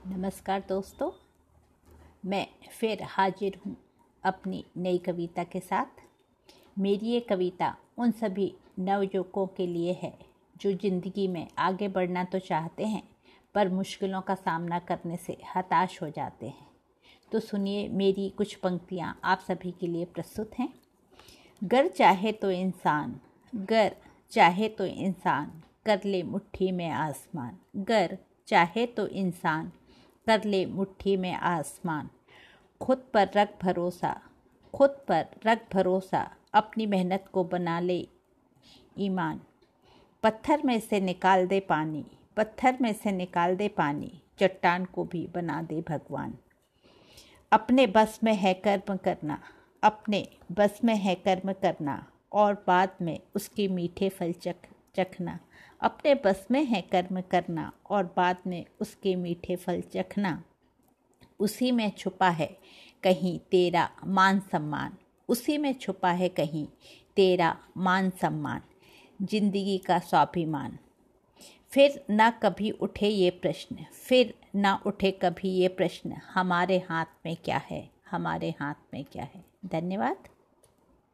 नमस्कार दोस्तों, मैं फिर हाजिर हूँ अपनी नई कविता के साथ। मेरी ये कविता उन सभी नवयुवकों के लिए है जो ज़िंदगी में आगे बढ़ना तो चाहते हैं, पर मुश्किलों का सामना करने से हताश हो जाते हैं। तो सुनिए मेरी कुछ पंक्तियाँ आप सभी के लिए प्रस्तुत हैं। गर चाहे तो इंसान, गर चाहे तो इंसान, कर ले मुट्ठी में आसमान। गर चाहे तो इंसान कर ले मुट्ठी में आसमान। खुद पर रख भरोसा, खुद पर रख भरोसा, अपनी मेहनत को बना ले ईमान। पत्थर में से निकाल दे पानी, पत्थर में से निकाल दे पानी, चट्टान को भी बना दे भगवान। अपने बस में है कर्म करना, अपने बस में है कर्म करना, और बाद में उसके मीठे फल चख चखना। अपने बस में है कर्म करना और बाद में उसके मीठे फल चखना। उसी में छुपा है कहीं तेरा मान सम्मान। उसी में छुपा है कहीं तेरा मान सम्मान। ज़िंदगी का स्वाभिमान। फिर ना कभी उठे ये प्रश्न। फिर ना उठे कभी ये प्रश्न। हमारे हाथ में क्या है? हमारे हाथ में क्या है? धन्यवाद।